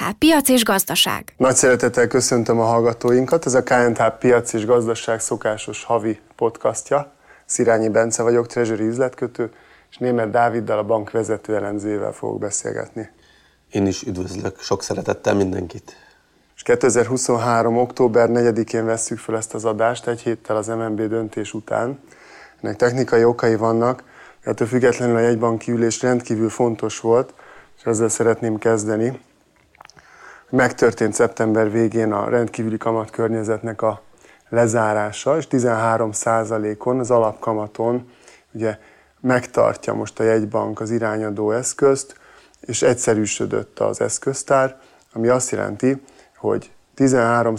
KNTH Piac és Gazdaság. Nagy szeretettel köszöntöm a hallgatóinkat. Ez a KNTH Piac és Gazdaság szokásos havi podcastja. Szirányi Bence vagyok, Treasury üzletkötő, és Német Dáviddal, a bank vezető elemzőjével fogok beszélgetni. Én is üdvözlök sok szeretettel mindenkit. És 2023. október 4-én vesszük fel ezt az adást, egy héttel az MNB döntés után. Ennek technikai okai vannak, ettől függetlenül a jegybanki ülés rendkívül fontos volt, és ezzel szeretném kezdeni. Megtörtént szeptember végén a rendkívüli kamat környezetnek a lezárása, és 13 on az alapkamaton ugye megtartja most a jegybank az irányadó eszközt, és egyszerűsödött az eszköztár, ami azt jelenti, hogy 13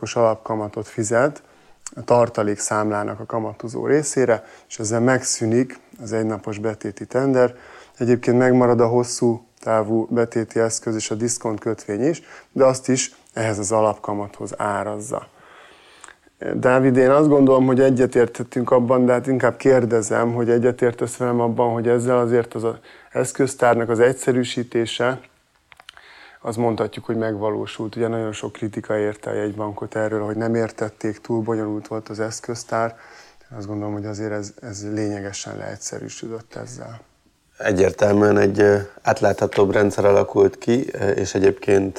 os alapkamatot fizet a tartalék számlának a kamatozó részére, és ezzel megszűnik az egynapos betéti tender. Egyébként megmarad a hosszú távú betéti eszköz és a diszkont kötvény is, de azt is ehhez az alapkamathoz árazza. Dávid, én azt gondolom, hogy egyetértettünk abban, de hát inkább kérdezem, hogy egyetértesz velem abban, hogy ezzel azért az eszköztárnak az egyszerűsítése, az mondhatjuk, hogy megvalósult. Ugye nagyon sok kritika érte a jegybankot erről, hogy nem értették, túl bonyolult volt az eszköztár. Azt gondolom, hogy azért ez, ez lényegesen leegyszerűsödött ezzel. Egyértelműen egy átláthatóbb rendszer alakult ki, és egyébként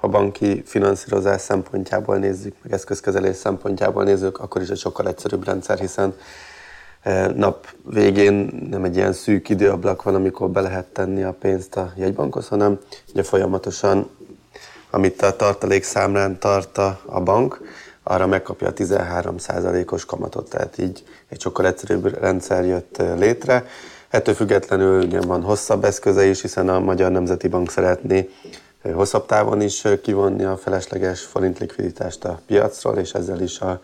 ha banki finanszírozás szempontjából nézzük, meg eszközkezelés szempontjából nézzük, akkor is egy sokkal egyszerűbb rendszer, hiszen nap végén nem egy ilyen szűk időablak van, amikor be lehet tenni a pénzt a jegybankhoz, hanem ugye folyamatosan, amit a tartalékszámlán tart a bank, arra megkapja a 13%-os kamatot, tehát így egy sokkal egyszerűbb rendszer jött létre. Ettől függetlenül ugye van hosszabb eszköze is, hiszen a Magyar Nemzeti Bank szeretné hosszabb távon is kivonni a felesleges forint likviditást a piacról, és ezzel is a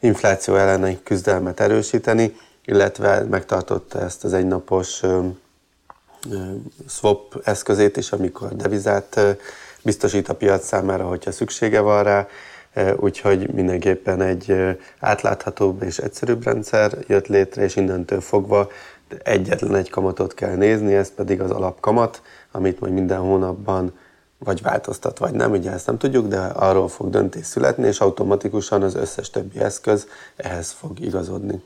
infláció elleni küzdelmet erősíteni, illetve megtartotta ezt az egynapos swap eszközét is, amikor devizát biztosít a piac számára, hogyha szüksége van rá, úgyhogy mindenképpen egy átláthatóbb és egyszerűbb rendszer jött létre, és innentől fogva egyetlen egy kamatot kell nézni, ez pedig az alapkamat, amit majd minden hónapban vagy változtat, vagy nem, ugye ezt nem tudjuk, de arról fog döntés születni, és automatikusan az összes többi eszköz ehhez fog igazodni.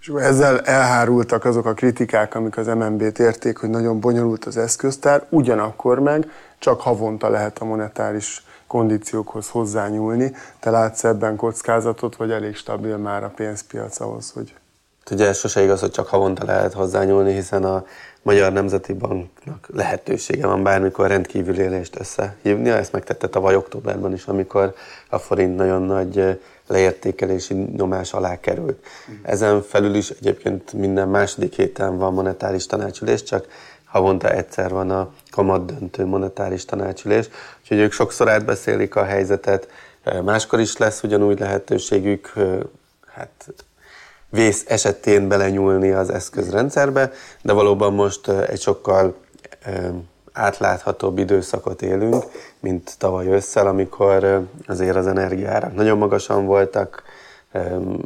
És ezzel elhárultak azok a kritikák, amik az MNB-t érték, hogy nagyon bonyolult az eszköztár, ugyanakkor meg csak havonta lehet a monetáris kondíciókhoz hozzányúlni. Te látsz ebben kockázatot, vagy elég stabil már a pénzpiac ahhoz, hogy... Ugye sose igaz, hogy csak havonta lehet hozzányúlni, hiszen a Magyar Nemzeti Banknak lehetősége van bármikor rendkívül élést összehívnia. Ezt megtette tavaly októberben is, amikor a forint nagyon nagy leértékelési nyomás alá került. Ezen felül is egyébként minden második héten van monetáris tanácsülés, csak havonta egyszer van a kamat döntő monetáris tanácsülés, úgyhogy ők sokszor átbeszélik a helyzetet, máskor is lesz ugyanúgy lehetőségük, hát vész esetén belenyúlni az eszközrendszerbe, de valóban most egy sokkal átláthatóbb időszakot élünk, mint tavaly ősszel, amikor azért az energiárak nagyon magasan voltak,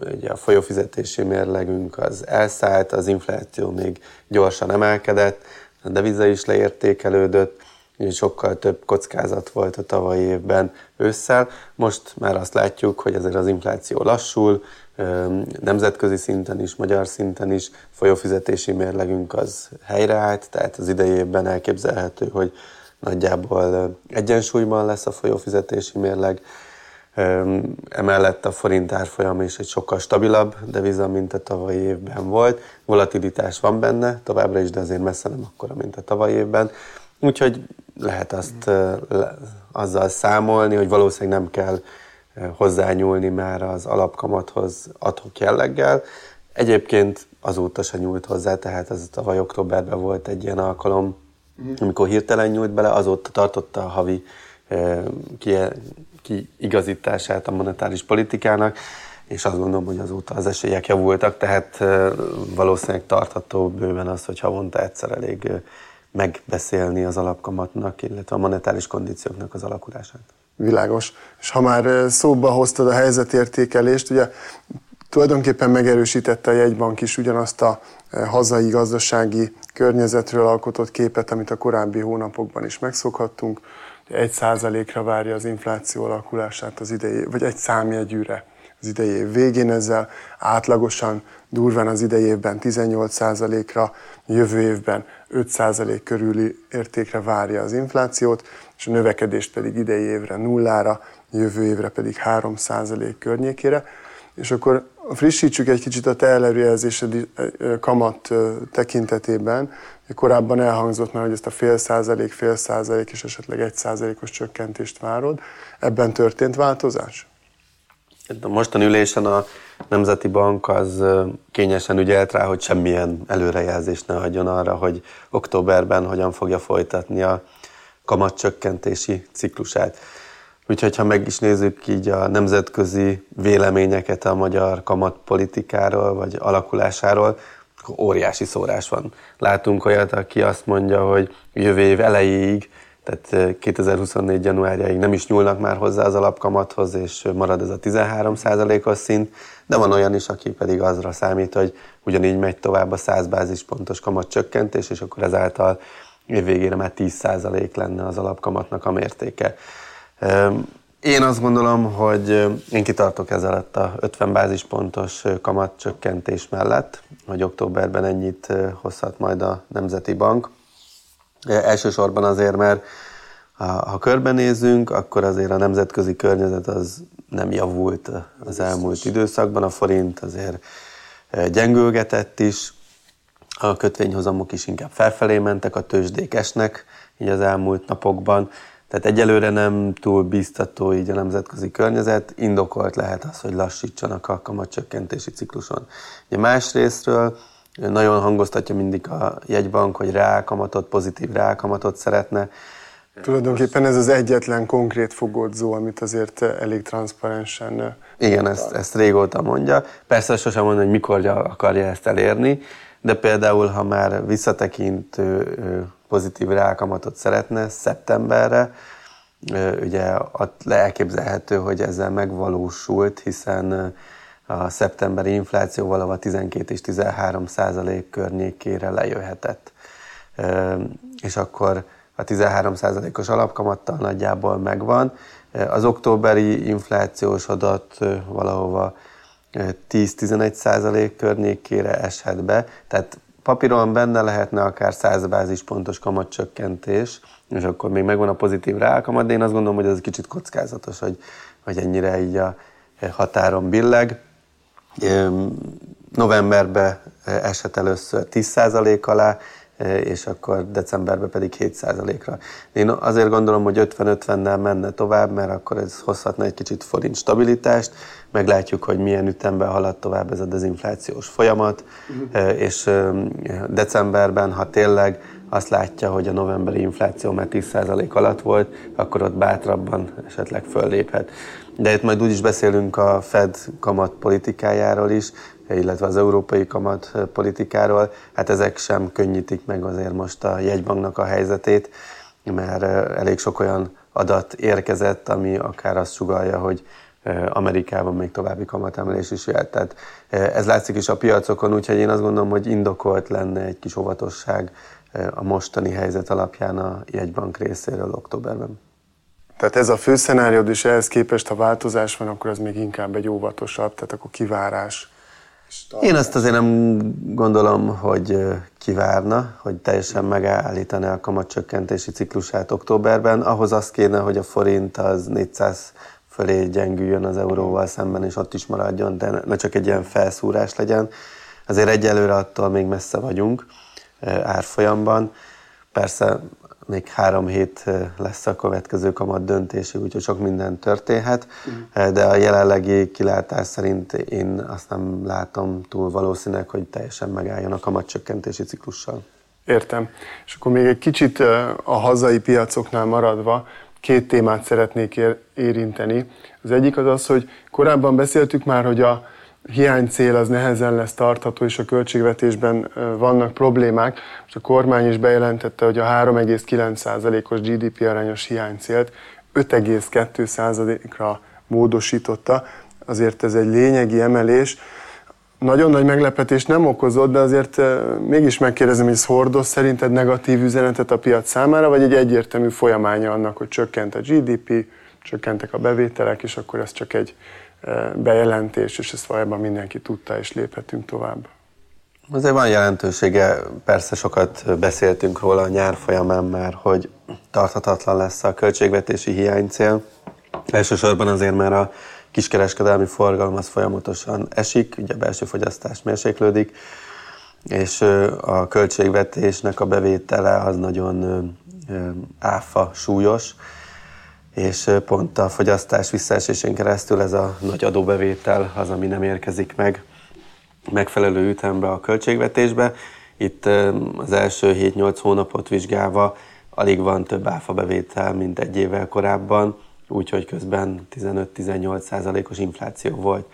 ugye a folyófizetési mérlegünk az elszállt, az infláció még gyorsan emelkedett, a deviza is leértékelődött, sokkal több kockázat volt a tavalyi évben ősszel. Most már azt látjuk, hogy ezért az infláció lassul, nemzetközi szinten is, magyar szinten is folyófizetési mérlegünk az helyreállt, tehát az idejében elképzelhető, hogy nagyjából egyensúlyban lesz a folyófizetési mérleg. Emellett a forint árfolyam is egy sokkal stabilabb deviza, mint a tavalyi évben volt. Volatilitás van benne továbbra is, de azért messze nem akkora, mint a tavalyi évben. Úgyhogy lehet azt azzal számolni, hogy valószínűleg nem kell hozzányúlni már az alapkamathoz adhok jelleggel. Egyébként azóta se nyúlt hozzá, tehát ez tavaly októberben volt egy ilyen alkalom, mhm. amikor hirtelen nyúlt bele, azóta tartotta a havi kiigazítását a monetáris politikának, és azt gondolom, hogy azóta az esélyek javultak, tehát valószínűleg tartható bőven az, hogy havonta egyszer elég megbeszélni az alapkamatnak, illetve a monetáris kondícióknak az alakulását. Világos. És ha már szóba hoztad a helyzetértékelést, ugye tulajdonképpen megerősítette a jegybank is ugyanazt a hazai gazdasági környezetről alkotott képet, amit a korábbi hónapokban is megszokhattunk. egy százalékra várja az infláció alakulását az idei, vagy egy számjegyűre az idei év végén, ezzel átlagosan durván az idei évben 18%-ra, jövő évben 5% körüli értékre várja az inflációt, és a növekedést pedig idei évre nullára, jövő évre pedig 3% környékére. És akkor frissítsük egy kicsit a te előrejelzésed kamat tekintetében. Korábban elhangzott már, hogy ezt a fél százalék, fél százalék és esetleg egy százalékos csökkentést várod. Ebben történt változás? A mostani ülésen a Nemzeti Bank az kényesen ügyelt rá, hogy semmilyen előrejelzést ne adjon arra, hogy októberben hogyan fogja folytatni a kamatcsökkentési ciklusát. Úgyhogy ha meg is nézzük így a nemzetközi véleményeket a magyar kamatpolitikáról vagy alakulásáról, akkor óriási szórás van. Látunk olyat, aki azt mondja, hogy jövő év elejéig, tehát 2024. januárjáig nem is nyúlnak már hozzá az alapkamathoz, és marad ez a 13% os szint, de van olyan is, aki pedig azra számít, hogy ugyanígy megy tovább a 100 bázispontos kamatcsökkentés, és akkor ezáltal év végére már 10% lenne az alapkamatnak a mértéke. Én azt gondolom, hogy én kitartok ezzel a 50 bázispontos kamatcsökkentés mellett, hogy októberben ennyit hozhat majd a Nemzeti Bank. Elsősorban azért, mert ha körbenézünk, akkor azért a nemzetközi környezet az nem javult az elmúlt időszakban. A forint azért gyengülgetett is, a kötvényhozamok is inkább felfelé mentek, a tőzsdék esnek így az elmúlt napokban. Tehát egyelőre nem túl biztató így a nemzetközi környezet, indokolt lehet az, hogy lassítsanak a kamatcsökkentési cikluson. Ugye másrésztről nagyon hangoztatja mindig a jegybank, hogy rákamatot, pozitív rákamatot szeretne. Tulajdonképpen ez az egyetlen konkrét fogódzó, amit azért elég transzparensen... Igen, ezt, ezt régóta mondja. Persze sosem mondja, hogy mikor akarja ezt elérni, de például, ha már visszatekintő pozitív rákamatot szeretne szeptemberre, ugye ott elképzelhető, hogy ezzel megvalósult, hiszen a szeptemberi infláció valahol 12 és 13 százalék környékére lejöhetett. És akkor a 13 százalékos alapkamattal nagyjából megvan. Az októberi inflációs adat valahova 10-11 százalék környékére eshet be, tehát papíron benne lehetne akár 100 bázispontos kamatcsökkentés, és akkor még megvan a pozitív rákamat, de én azt gondolom, hogy ez kicsit kockázatos, hogy, hogy ennyire így a határon billeg. Novemberben esett először 10% alá, és akkor decemberben pedig 7%-ra. Én azért gondolom, hogy 50-50-nel menne tovább, mert akkor ez hozhatna egy kicsit forint stabilitást, meglátjuk, hogy milyen ütemben halad tovább ez a dezinflációs folyamat, uh-huh. és decemberben, ha tényleg azt látja, hogy a novemberi infláció már 10% alatt volt, akkor ott bátrabban esetleg fölléphet. De itt majd úgyis beszélünk a Fed kamat politikájáról is, illetve az európai kamat politikáról. Hát ezek sem könnyítik meg azért most a jegybanknak a helyzetét, mert elég sok olyan adat érkezett, ami akár azt sugalja, hogy Amerikában még további kamatemelés is jöhet. Tehát ez látszik is a piacokon, úgyhogy én azt gondolom, hogy indokolt lenne egy kis óvatosság a mostani helyzet alapján a jegybank részéről októberben. Tehát ez a fő szenáriód, és ehhez képest, ha változás van, akkor az még inkább egy óvatosabb, tehát akkor kivárás. Én azt azért nem gondolom, hogy kivárna, hogy teljesen megállítani a kamatcsökkentési ciklusát októberben. Ahhoz az kéne, hogy a forint az 400 fölé gyengüljön az euróval szemben, és ott is maradjon, de ne csak egy ilyen felszúrás legyen. Azért egyelőre attól még messze vagyunk árfolyamban. Persze még három hét lesz a következő kamat döntésig, úgyhogy sok minden történhet, mm. de a jelenlegi kilátás szerint én azt nem látom túl valószínűleg, hogy teljesen megálljon a kamatcsökkentési ciklussal. Értem. És akkor még egy kicsit a hazai piacoknál maradva, két témát szeretnék érinteni. Az egyik az az, hogy korábban beszéltük már, hogy a hiánycél az nehezen lesz tartható, és a költségvetésben vannak problémák. Most a kormány is bejelentette, hogy a 3,9%-os GDP arányos hiánycélt 5,2%-ra módosította. Azért ez egy lényegi emelés. nagyon nagy meglepetést nem okozott, de azért mégis megkérdezem, hogy ez hordoz szerinted negatív üzenetet a piac számára, vagy egy egyértelmű folyamánya annak, hogy csökkent a GDP, csökkentek a bevételek, és akkor ez csak egy bejelentés, és ezt valójában mindenki tudta, és léphetünk tovább. Azért van jelentősége, persze sokat beszéltünk róla a nyár folyamán már, hogy tarthatatlan lesz a költségvetési hiánycél. Elsősorban azért, mert a kiskereskedelmi forgalom az folyamatosan esik, ugye a belső fogyasztás mérséklődik, és a költségvetésnek a bevétele az nagyon áfa súlyos, és pont a fogyasztás visszaesésén keresztül ez a nagy adóbevétel az, ami nem érkezik meg megfelelő ütembe a költségvetésbe. Itt az első 7-8 hónapot vizsgálva alig van több áfa bevétel, mint egy évvel korábban, úgyhogy közben 15-18 százalékos infláció volt.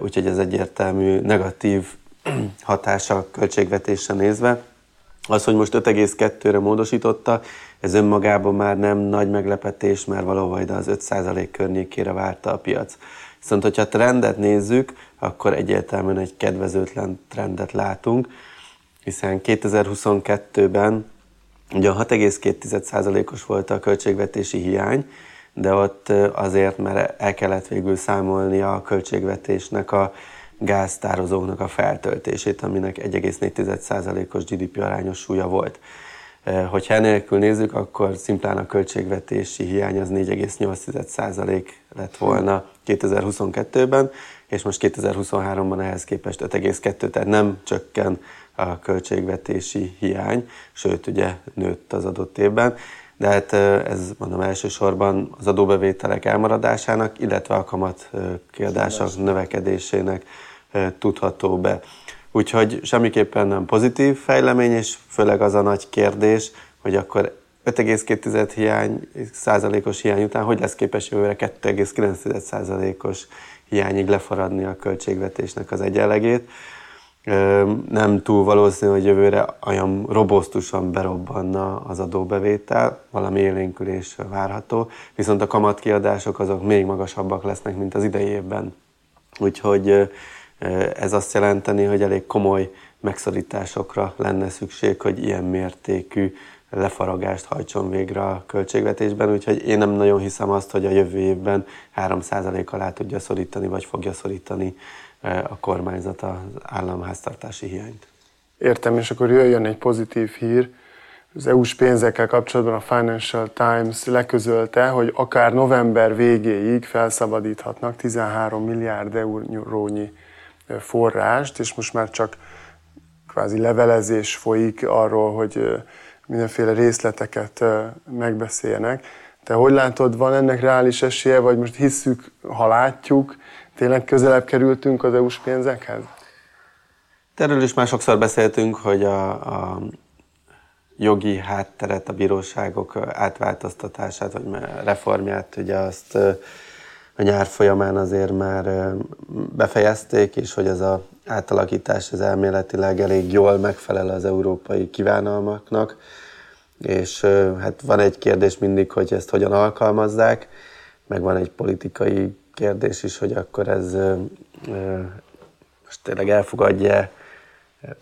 Úgyhogy ez egyértelmű negatív hatása a költségvetésre nézve. Az, hogy most 5,2-re módosította, ez önmagában már nem nagy meglepetés, mert valahol az 5% környékére várta a piac. Viszont, hogyha a trendet nézzük, akkor egyértelműen egy kedvezőtlen trendet látunk, hiszen 2022-ben ugye 6,2%-os volt a költségvetési hiány, de ott azért, mert el kellett végül számolni a költségvetésnek a gáztározóknak a feltöltését, aminek 1,4%-os GDP arányos súlya volt. Hogyha enélkül nézzük, akkor szimplán a költségvetési hiány az 4,8% lett volna 2022-ben, és most 2023-ban ehhez képest 5,2, tehát nem csökken a költségvetési hiány, sőt ugye nőtt az adott évben, de hát ez mondom elsősorban az adóbevételek elmaradásának, illetve a kamat kiadások növekedésének tudható be. Úgyhogy semmiképpen nem pozitív fejlemény, és főleg az a nagy kérdés, hogy akkor 5,2 hiány, százalékos hiány után hogy lesz képes jövőre 2,9 százalékos hiányig lefaradni a költségvetésnek az egyenlegét. Nem túl valószínű, hogy jövőre olyan robosztusan berobbanna az adóbevétel, valami élénkülés várható, viszont a kamatkiadások azok még magasabbak lesznek, mint az idei évben. Úgyhogy ez azt jelenteni, hogy elég komoly megszorításokra lenne szükség, hogy ilyen mértékű lefaragást hajtson végre a költségvetésben, úgyhogy én nem nagyon hiszem azt, hogy a jövő évben 3% alá tudja szorítani, vagy fogja szorítani a kormányzat az államháztartási hiányt. Értem, és akkor jöjjön egy pozitív hír. Az EU-s pénzekkel kapcsolatban a Financial Times leközölte, hogy akár november végéig felszabadíthatnak 13 milliárd eurónyi forrást, és most már csak kvázi levelezés folyik arról, hogy mindenféle részleteket megbeszéljenek. Te hogy látod, van ennek reális esélye, vagy most hisszük, ha látjuk, tényleg közelebb kerültünk az EU-s pénzekhez? Erről is már sokszor beszéltünk, hogy a, a jogi hátteret, a bíróságok átváltoztatását, vagy reformját, ugye azt a nyár folyamán azért már befejezték, és hogy ez az átalakítás ez elméletileg elég jól megfelel az európai kívánalmaknak, és hát van egy kérdés mindig, hogy ezt hogyan alkalmazzák, meg van egy politikai kérdés is, hogy akkor ez most tényleg elfogadja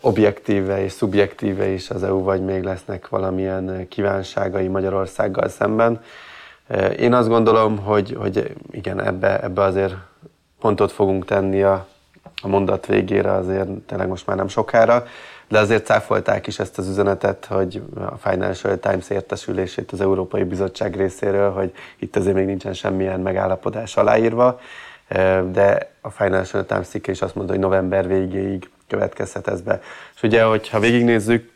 objektíve és szubjektíve is az EU, vagy még lesznek valamilyen kívánságai Magyarországgal szemben. Én azt gondolom, hogy, hogy igen, ebbe, ebbe azért pontot fogunk tenni a, a mondat végére, azért tényleg most már nem sokára, de azért cáfolták is ezt az üzenetet, hogy a Financial Times értesülését az Európai Bizottság részéről, hogy itt azért még nincsen semmilyen megállapodás aláírva, de a Financial Times cikke is azt mondta, hogy november végéig következhet ez be. És ugye, hogyha végignézzük,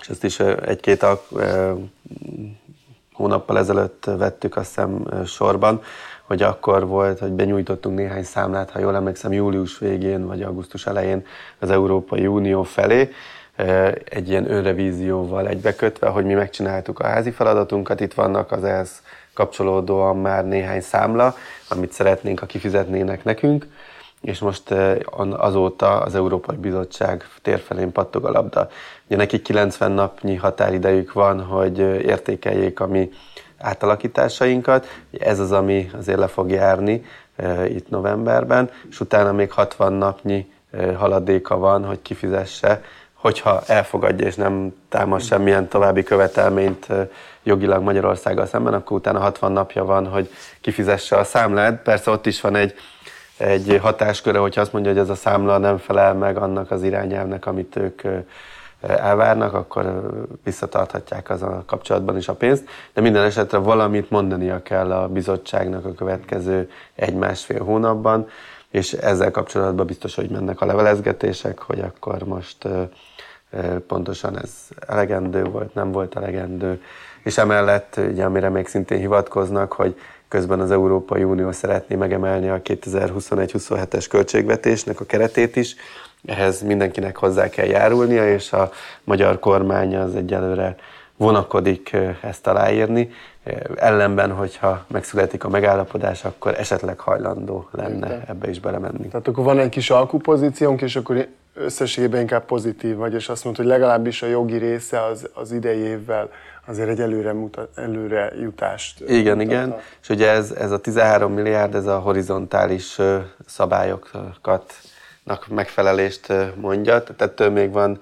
és ezt is egy-két hónappal ezelőtt vettük azt hiszem sorban, hogy akkor volt, hogy benyújtottunk néhány számlát, ha jól emlékszem, július végén vagy augusztus elején az Európai Unió felé, egy ilyen önrevízióval egybekötve, hogy mi megcsináltuk a házi feladatunkat, itt vannak az ehhez kapcsolódóan már néhány számla, amit szeretnénk, ha kifizetnének nekünk, és most azóta az Európai Bizottság térfelén pattog a labda. Ugye nekik 90 napnyi határidejük van, hogy értékeljék a mi átalakításainkat. Ez az, ami azért le fog járni itt novemberben, és utána még 60 napnyi haladéka van, hogy kifizesse, hogyha elfogadja és nem támaszt semmilyen további követelményt jogilag Magyarországgal szemben, akkor utána 60 napja van, hogy kifizesse a számlát. Persze ott is van egy, egy hatásköre, hogyha azt mondja, hogy ez a számla nem felel meg annak az irányelvnek, amit ők elvárnak, akkor visszatarthatják az a kapcsolatban is a pénzt, de minden esetre valamit mondania kell a bizottságnak a következő egy-másfél hónapban, és ezzel kapcsolatban biztos, hogy mennek a levelezgetések, hogy akkor most pontosan ez elegendő volt, nem volt elegendő, és emellett, ugye, amire még szintén hivatkoznak, hogy közben az Európai Unió szeretné megemelni a 2021-27-es költségvetésnek a keretét is, ehhez mindenkinek hozzá kell járulnia, és a magyar kormány az egyelőre vonakodik ezt aláírni. Ellenben, hogyha megszületik a megállapodás, akkor esetleg hajlandó lenne Érte. ebbe is belemenni. Tehát akkor van egy kis alkupozíciónk, és akkor összességében inkább pozitív vagy, és azt mondta, hogy legalábbis a jogi része az, az idei évvel azért egy előre, mutat, előre jutást Igen, mutatta. igen. És ugye ez, ez a 13 milliárd, ez a horizontális szabályokat megfelelést mondja. Tehát ettől még van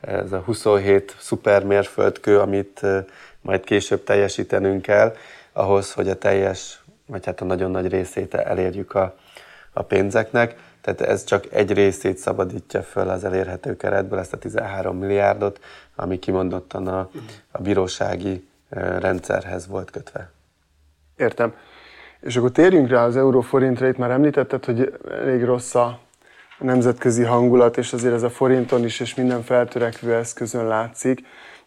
ez a 27 szuper mérföldkő, amit majd később teljesítenünk kell, ahhoz, hogy a teljes, vagy hát a nagyon nagy részét elérjük a, a pénzeknek. Tehát ez csak egy részét szabadítja föl az elérhető keretből, ezt a 13 milliárdot, ami kimondottan a, a bírósági rendszerhez volt kötve. Értem. És akkor térjünk rá az euróforintra, itt már említetted, hogy elég rossz a nemzetközi hangulat, és azért ez a forinton is, és minden feltörekvő eszközön látszik.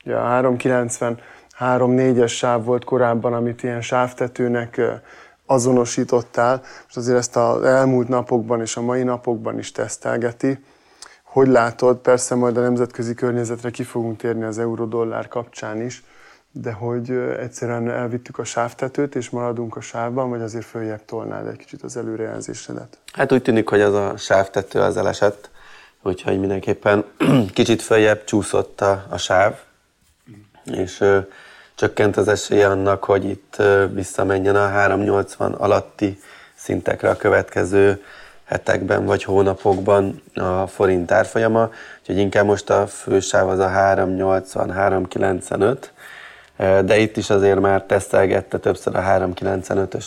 Ugye a 390 3-4-es sáv volt korábban, amit ilyen sávtetőnek azonosítottál, és azért ezt az elmúlt napokban és a mai napokban is tesztelgeti. Hogy látod, persze majd a nemzetközi környezetre ki fogunk térni az euró-dollár kapcsán is, de hogy egyszerűen elvittük a sávtetőt, és maradunk a sávban, vagy azért följebb tolnád egy kicsit az előrejelzésedet? Hát úgy tűnik, hogy az a sávtető az elesett, úgyhogy mindenképpen kicsit följebb csúszott a, a sáv, és csökkent az esélye annak, hogy itt visszamenjen a 380 alatti szintekre a következő hetekben vagy hónapokban a forint árfolyama, úgyhogy inkább most a fősáv az a 380-395, de itt is azért már tesztelgette többször a 395-ös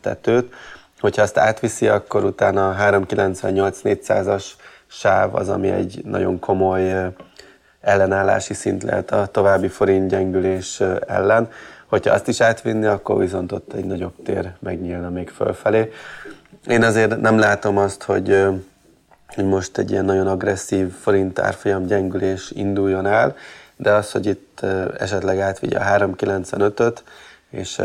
tetőt. Hogyha azt átviszi, akkor utána a 398-400-as sáv az, ami egy nagyon komoly ellenállási szint lehet a további forint gyengülés ellen. Hogyha azt is átvinni, akkor viszont ott egy nagyobb tér megnyílna még fölfelé. Én azért nem látom azt, hogy, hogy most egy ilyen nagyon agresszív forint árfolyam gyengülés induljon el, de az, hogy itt esetleg átvigye a 395-öt, és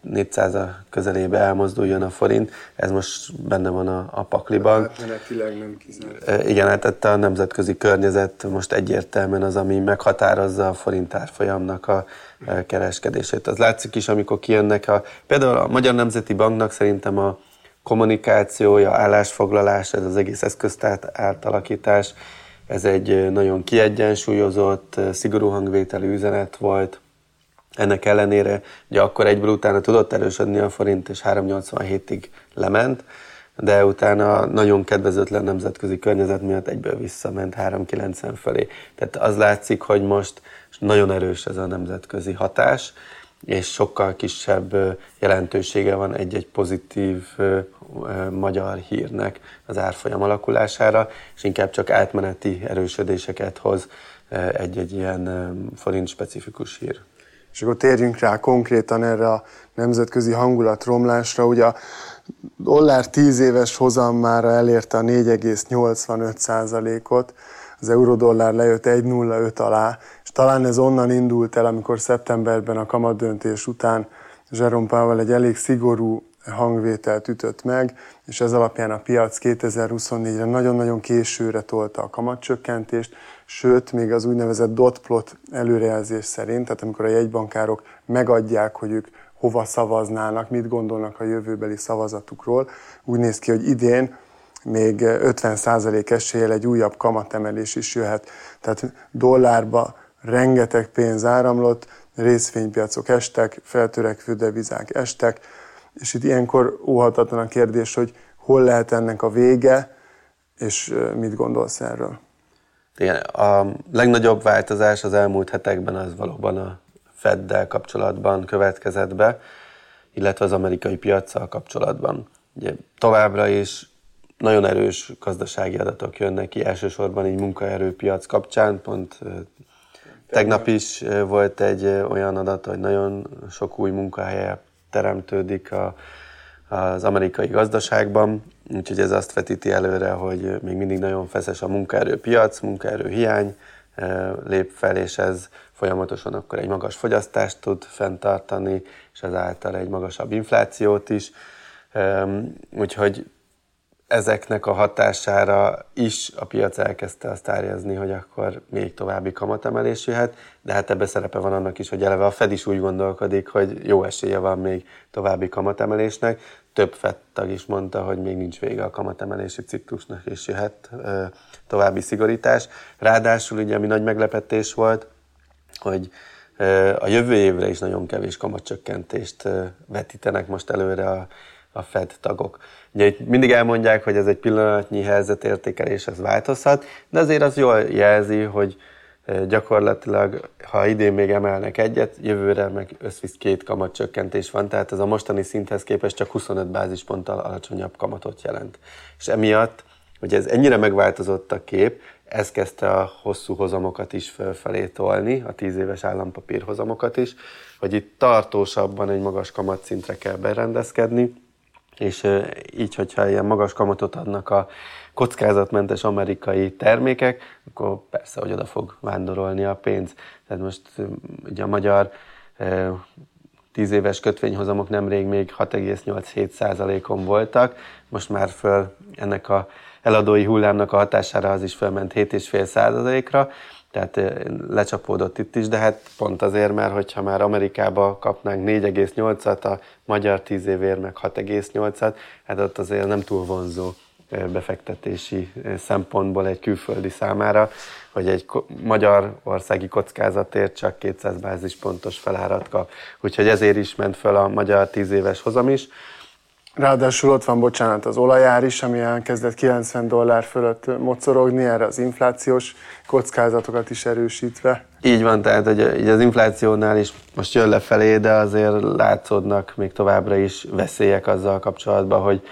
400 a közelébe elmozduljon a forint, ez most benne van a, a pakliban. Átmenetileg nem kizárt. Igen, hát a nemzetközi környezet most egyértelműen az, ami meghatározza a forint árfolyamnak a kereskedését. Az látszik is, amikor kijönnek a, például a Magyar Nemzeti Banknak szerintem a kommunikációja, állásfoglalás, ez az egész eszköztárt átalakítás, ez egy nagyon kiegyensúlyozott, szigorú hangvételű üzenet volt. Ennek ellenére ugye akkor egyből utána tudott erősödni a forint, és 387-ig lement, de utána nagyon kedvezőtlen nemzetközi környezet miatt egyből visszament 390 felé. Tehát az látszik, hogy most nagyon erős ez a nemzetközi hatás, és sokkal kisebb jelentősége van egy-egy pozitív magyar hírnek az árfolyam alakulására, és inkább csak átmeneti erősödéseket hoz egy-egy ilyen forint specifikus hír. És akkor térjünk rá konkrétan erre a nemzetközi hangulatromlásra. Ugye a dollár 10 éves hozam már elérte a 4,85 ot az eurodollár lejött 1,05 alá, és talán ez onnan indult el, amikor szeptemberben a kamatdöntés után Jerome Powell egy elég szigorú hangvételt ütött meg, és ez alapján a piac 2024-re nagyon-nagyon későre tolta a kamatcsökkentést, sőt, még az úgynevezett dot plot előrejelzés szerint, tehát amikor a jegybankárok megadják, hogy ők hova szavaznának, mit gondolnak a jövőbeli szavazatukról, úgy néz ki, hogy idén még 50% eséllyel egy újabb kamatemelés is jöhet. Tehát dollárba rengeteg pénz áramlott, részvénypiacok estek, feltörekvő devizák estek, és itt ilyenkor óhatatlan a kérdés, hogy hol lehet ennek a vége, és mit gondolsz erről? Igen, a legnagyobb változás az elmúlt hetekben az valóban a Feddel kapcsolatban következett be, illetve az amerikai piaccal kapcsolatban. Ugye továbbra is nagyon erős gazdasági adatok jönnek ki, elsősorban így munkaerőpiac kapcsán, pont tegnap is volt egy olyan adat, hogy nagyon sok új munkahelye teremtődik a, az amerikai gazdaságban, úgyhogy ez azt vetíti előre, hogy még mindig nagyon feszes a munkaerőpiac, munkaerőhiány lép fel, és ez folyamatosan akkor egy magas fogyasztást tud fenntartani, és ezáltal egy magasabb inflációt is. Úgyhogy ezeknek a hatására is a piac elkezdte azt árjazni, hogy akkor még további kamatemelés jöhet, de hát ebbe szerepe van annak is, hogy eleve a Fed is úgy gondolkodik, hogy jó esélye van még további kamatemelésnek. Több Fed is mondta, hogy még nincs vége a kamatemelési ciklusnak, és jöhet további szigorítás. Ráadásul ugye, ami nagy meglepetés volt, hogy a jövő évre is nagyon kevés kamatcsökkentést vetítenek most előre a, a Fed tagok. Ugye itt mindig elmondják, hogy ez egy pillanatnyi helyzetértékelés, ez változhat, de azért az jól jelzi, hogy gyakorlatilag, ha idén még emelnek egyet, jövőre meg összvisz két kamatcsökkentés van, tehát ez a mostani szinthez képest csak 25 bázisponttal alacsonyabb kamatot jelent. És emiatt, hogy ez ennyire megváltozott a kép, ez kezdte a hosszú hozamokat is fölfelé tolni, a 10 éves állampapír hozamokat is, hogy itt tartósabban egy magas kamatszintre kell berendezkedni, és így, hogyha ilyen magas kamatot adnak a kockázatmentes amerikai termékek, akkor persze, hogy oda fog vándorolni a pénz. Tehát most ugye a magyar 10 éves kötvényhozamok nemrég még 6,87%-on voltak, most már föl ennek a eladói hullámnak a hatására az is fölment 7,5%-ra, tehát lecsapódott itt is, de hát pont azért, mert hogyha már Amerikába kapnánk 4,8-at, a magyar 10 évért meg 6,8-at, hát ott azért nem túl vonzó befektetési szempontból egy külföldi számára, hogy egy magyar országi kockázatért csak 200 bázispontos felárat kap. Úgyhogy ezért is ment fel a magyar 10 éves hozam is. Ráadásul ott van, bocsánat, az olajár is, ami elkezdett 90 dollár fölött mocorogni, erre az inflációs kockázatokat is erősítve. Így van, tehát hogy az inflációnál is most jön lefelé, de azért látszódnak még továbbra is veszélyek azzal kapcsolatban, hogy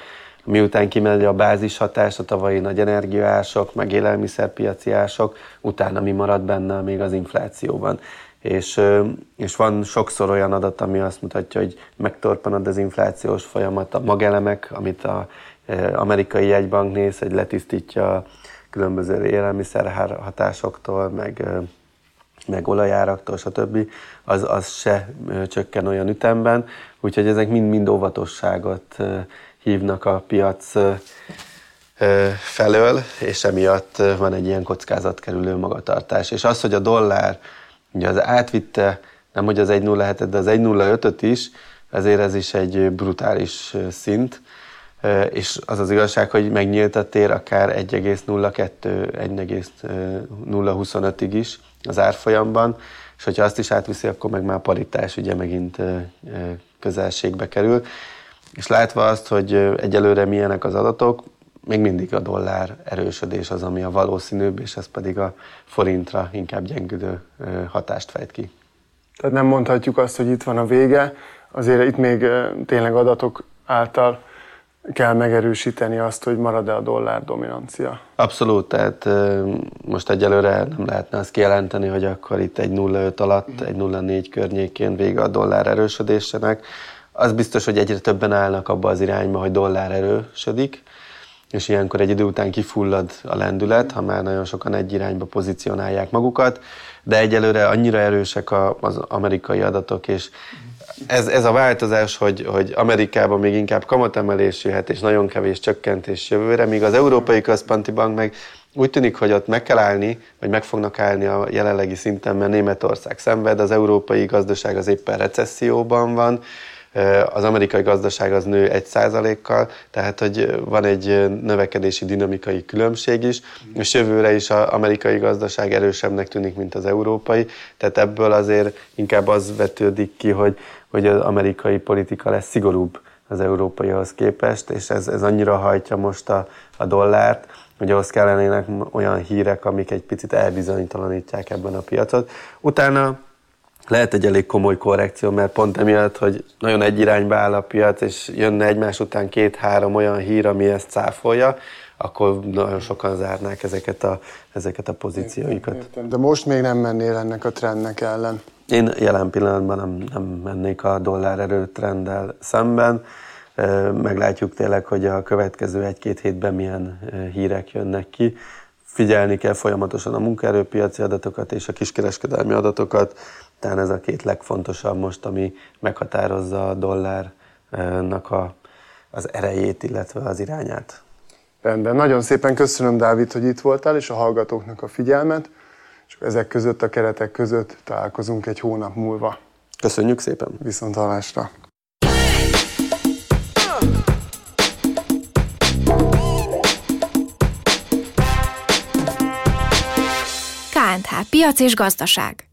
miután kimegy a bázis hatás, a tavalyi nagy energiaások, meg élelmiszerpiaci ások, utána mi marad benne még az inflációban. És, és van sokszor olyan adat, ami azt mutatja, hogy megtorpan az inflációs folyamat, a magelemek, amit a amerikai jegybank néz, hogy letisztítja különböző élelmiszer hatásoktól, meg, meg olajáraktól, stb., az, az se csökken olyan ütemben, úgyhogy ezek mind-mind óvatosságot hívnak a piac felől, és emiatt van egy ilyen kockázatkerülő magatartás. És az, hogy a dollár Ugye az átvitte, nem hogy az 1.07-et, de az 1.05-öt is, ezért ez is egy brutális szint, és az az igazság, hogy megnyílt a tér akár 1,02-1,025-ig is az árfolyamban, és hogyha azt is átviszi, akkor meg már paritás ugye megint közelségbe kerül. És látva azt, hogy egyelőre milyenek az adatok, még mindig a dollár erősödés az, ami a valószínűbb, és ez pedig a forintra inkább gyengülő hatást fejt ki. Tehát nem mondhatjuk azt, hogy itt van a vége, azért itt még tényleg adatok által kell megerősíteni azt, hogy marad-e a dollár dominancia. Abszolút, tehát most egyelőre nem lehetne azt kijelenteni, hogy akkor itt egy 0,5 alatt, egy 0,4 környékén vége a dollár erősödésének. Az biztos, hogy egyre többen állnak abba az irányba, hogy dollár erősödik, és ilyenkor egy idő után kifullad a lendület, ha már nagyon sokan egy irányba pozícionálják magukat, de egyelőre annyira erősek az amerikai adatok, és ez, ez a változás, hogy, hogy Amerikában még inkább kamatemelés jöhet, és nagyon kevés csökkentés jövőre, míg az Európai Központi Bank meg úgy tűnik, hogy ott meg kell állni, vagy meg fognak állni a jelenlegi szinten, mert Németország szenved, az európai gazdaság az éppen recesszióban van, az amerikai gazdaság az nő egy százalékkal, tehát hogy van egy növekedési dinamikai különbség is, és jövőre is az amerikai gazdaság erősebbnek tűnik, mint az európai, tehát ebből azért inkább az vetődik ki, hogy, hogy az amerikai politika lesz szigorúbb az európaihoz képest, és ez, ez annyira hajtja most a, a dollárt, hogy ahhoz kellenének olyan hírek, amik egy picit elbizonytalanítják ebben a piacot. Utána lehet egy elég komoly korrekció, mert pont emiatt, hogy nagyon egy irányba áll a piac, és jönne egymás után két-három olyan hír, ami ezt cáfolja, akkor nagyon sokan zárnák ezeket a, ezeket a pozícióikat. Értem. De most még nem mennél ennek a trendnek ellen? Én jelen pillanatban nem, nem mennék a dollár erőtrenddel szemben. Meglátjuk tényleg, hogy a következő egy-két hétben milyen hírek jönnek ki. Figyelni kell folyamatosan a munkaerőpiaci adatokat és a kiskereskedelmi adatokat. Tehát ez a két legfontosabb most, ami meghatározza a dollárnak a, az erejét, illetve az irányát. Rendben, nagyon szépen köszönöm, Dávid, hogy itt voltál, és a hallgatóknak a figyelmet, és ezek között, a keretek között találkozunk egy hónap múlva. Köszönjük szépen! Viszont hallásra! KNH Piac és Gazdaság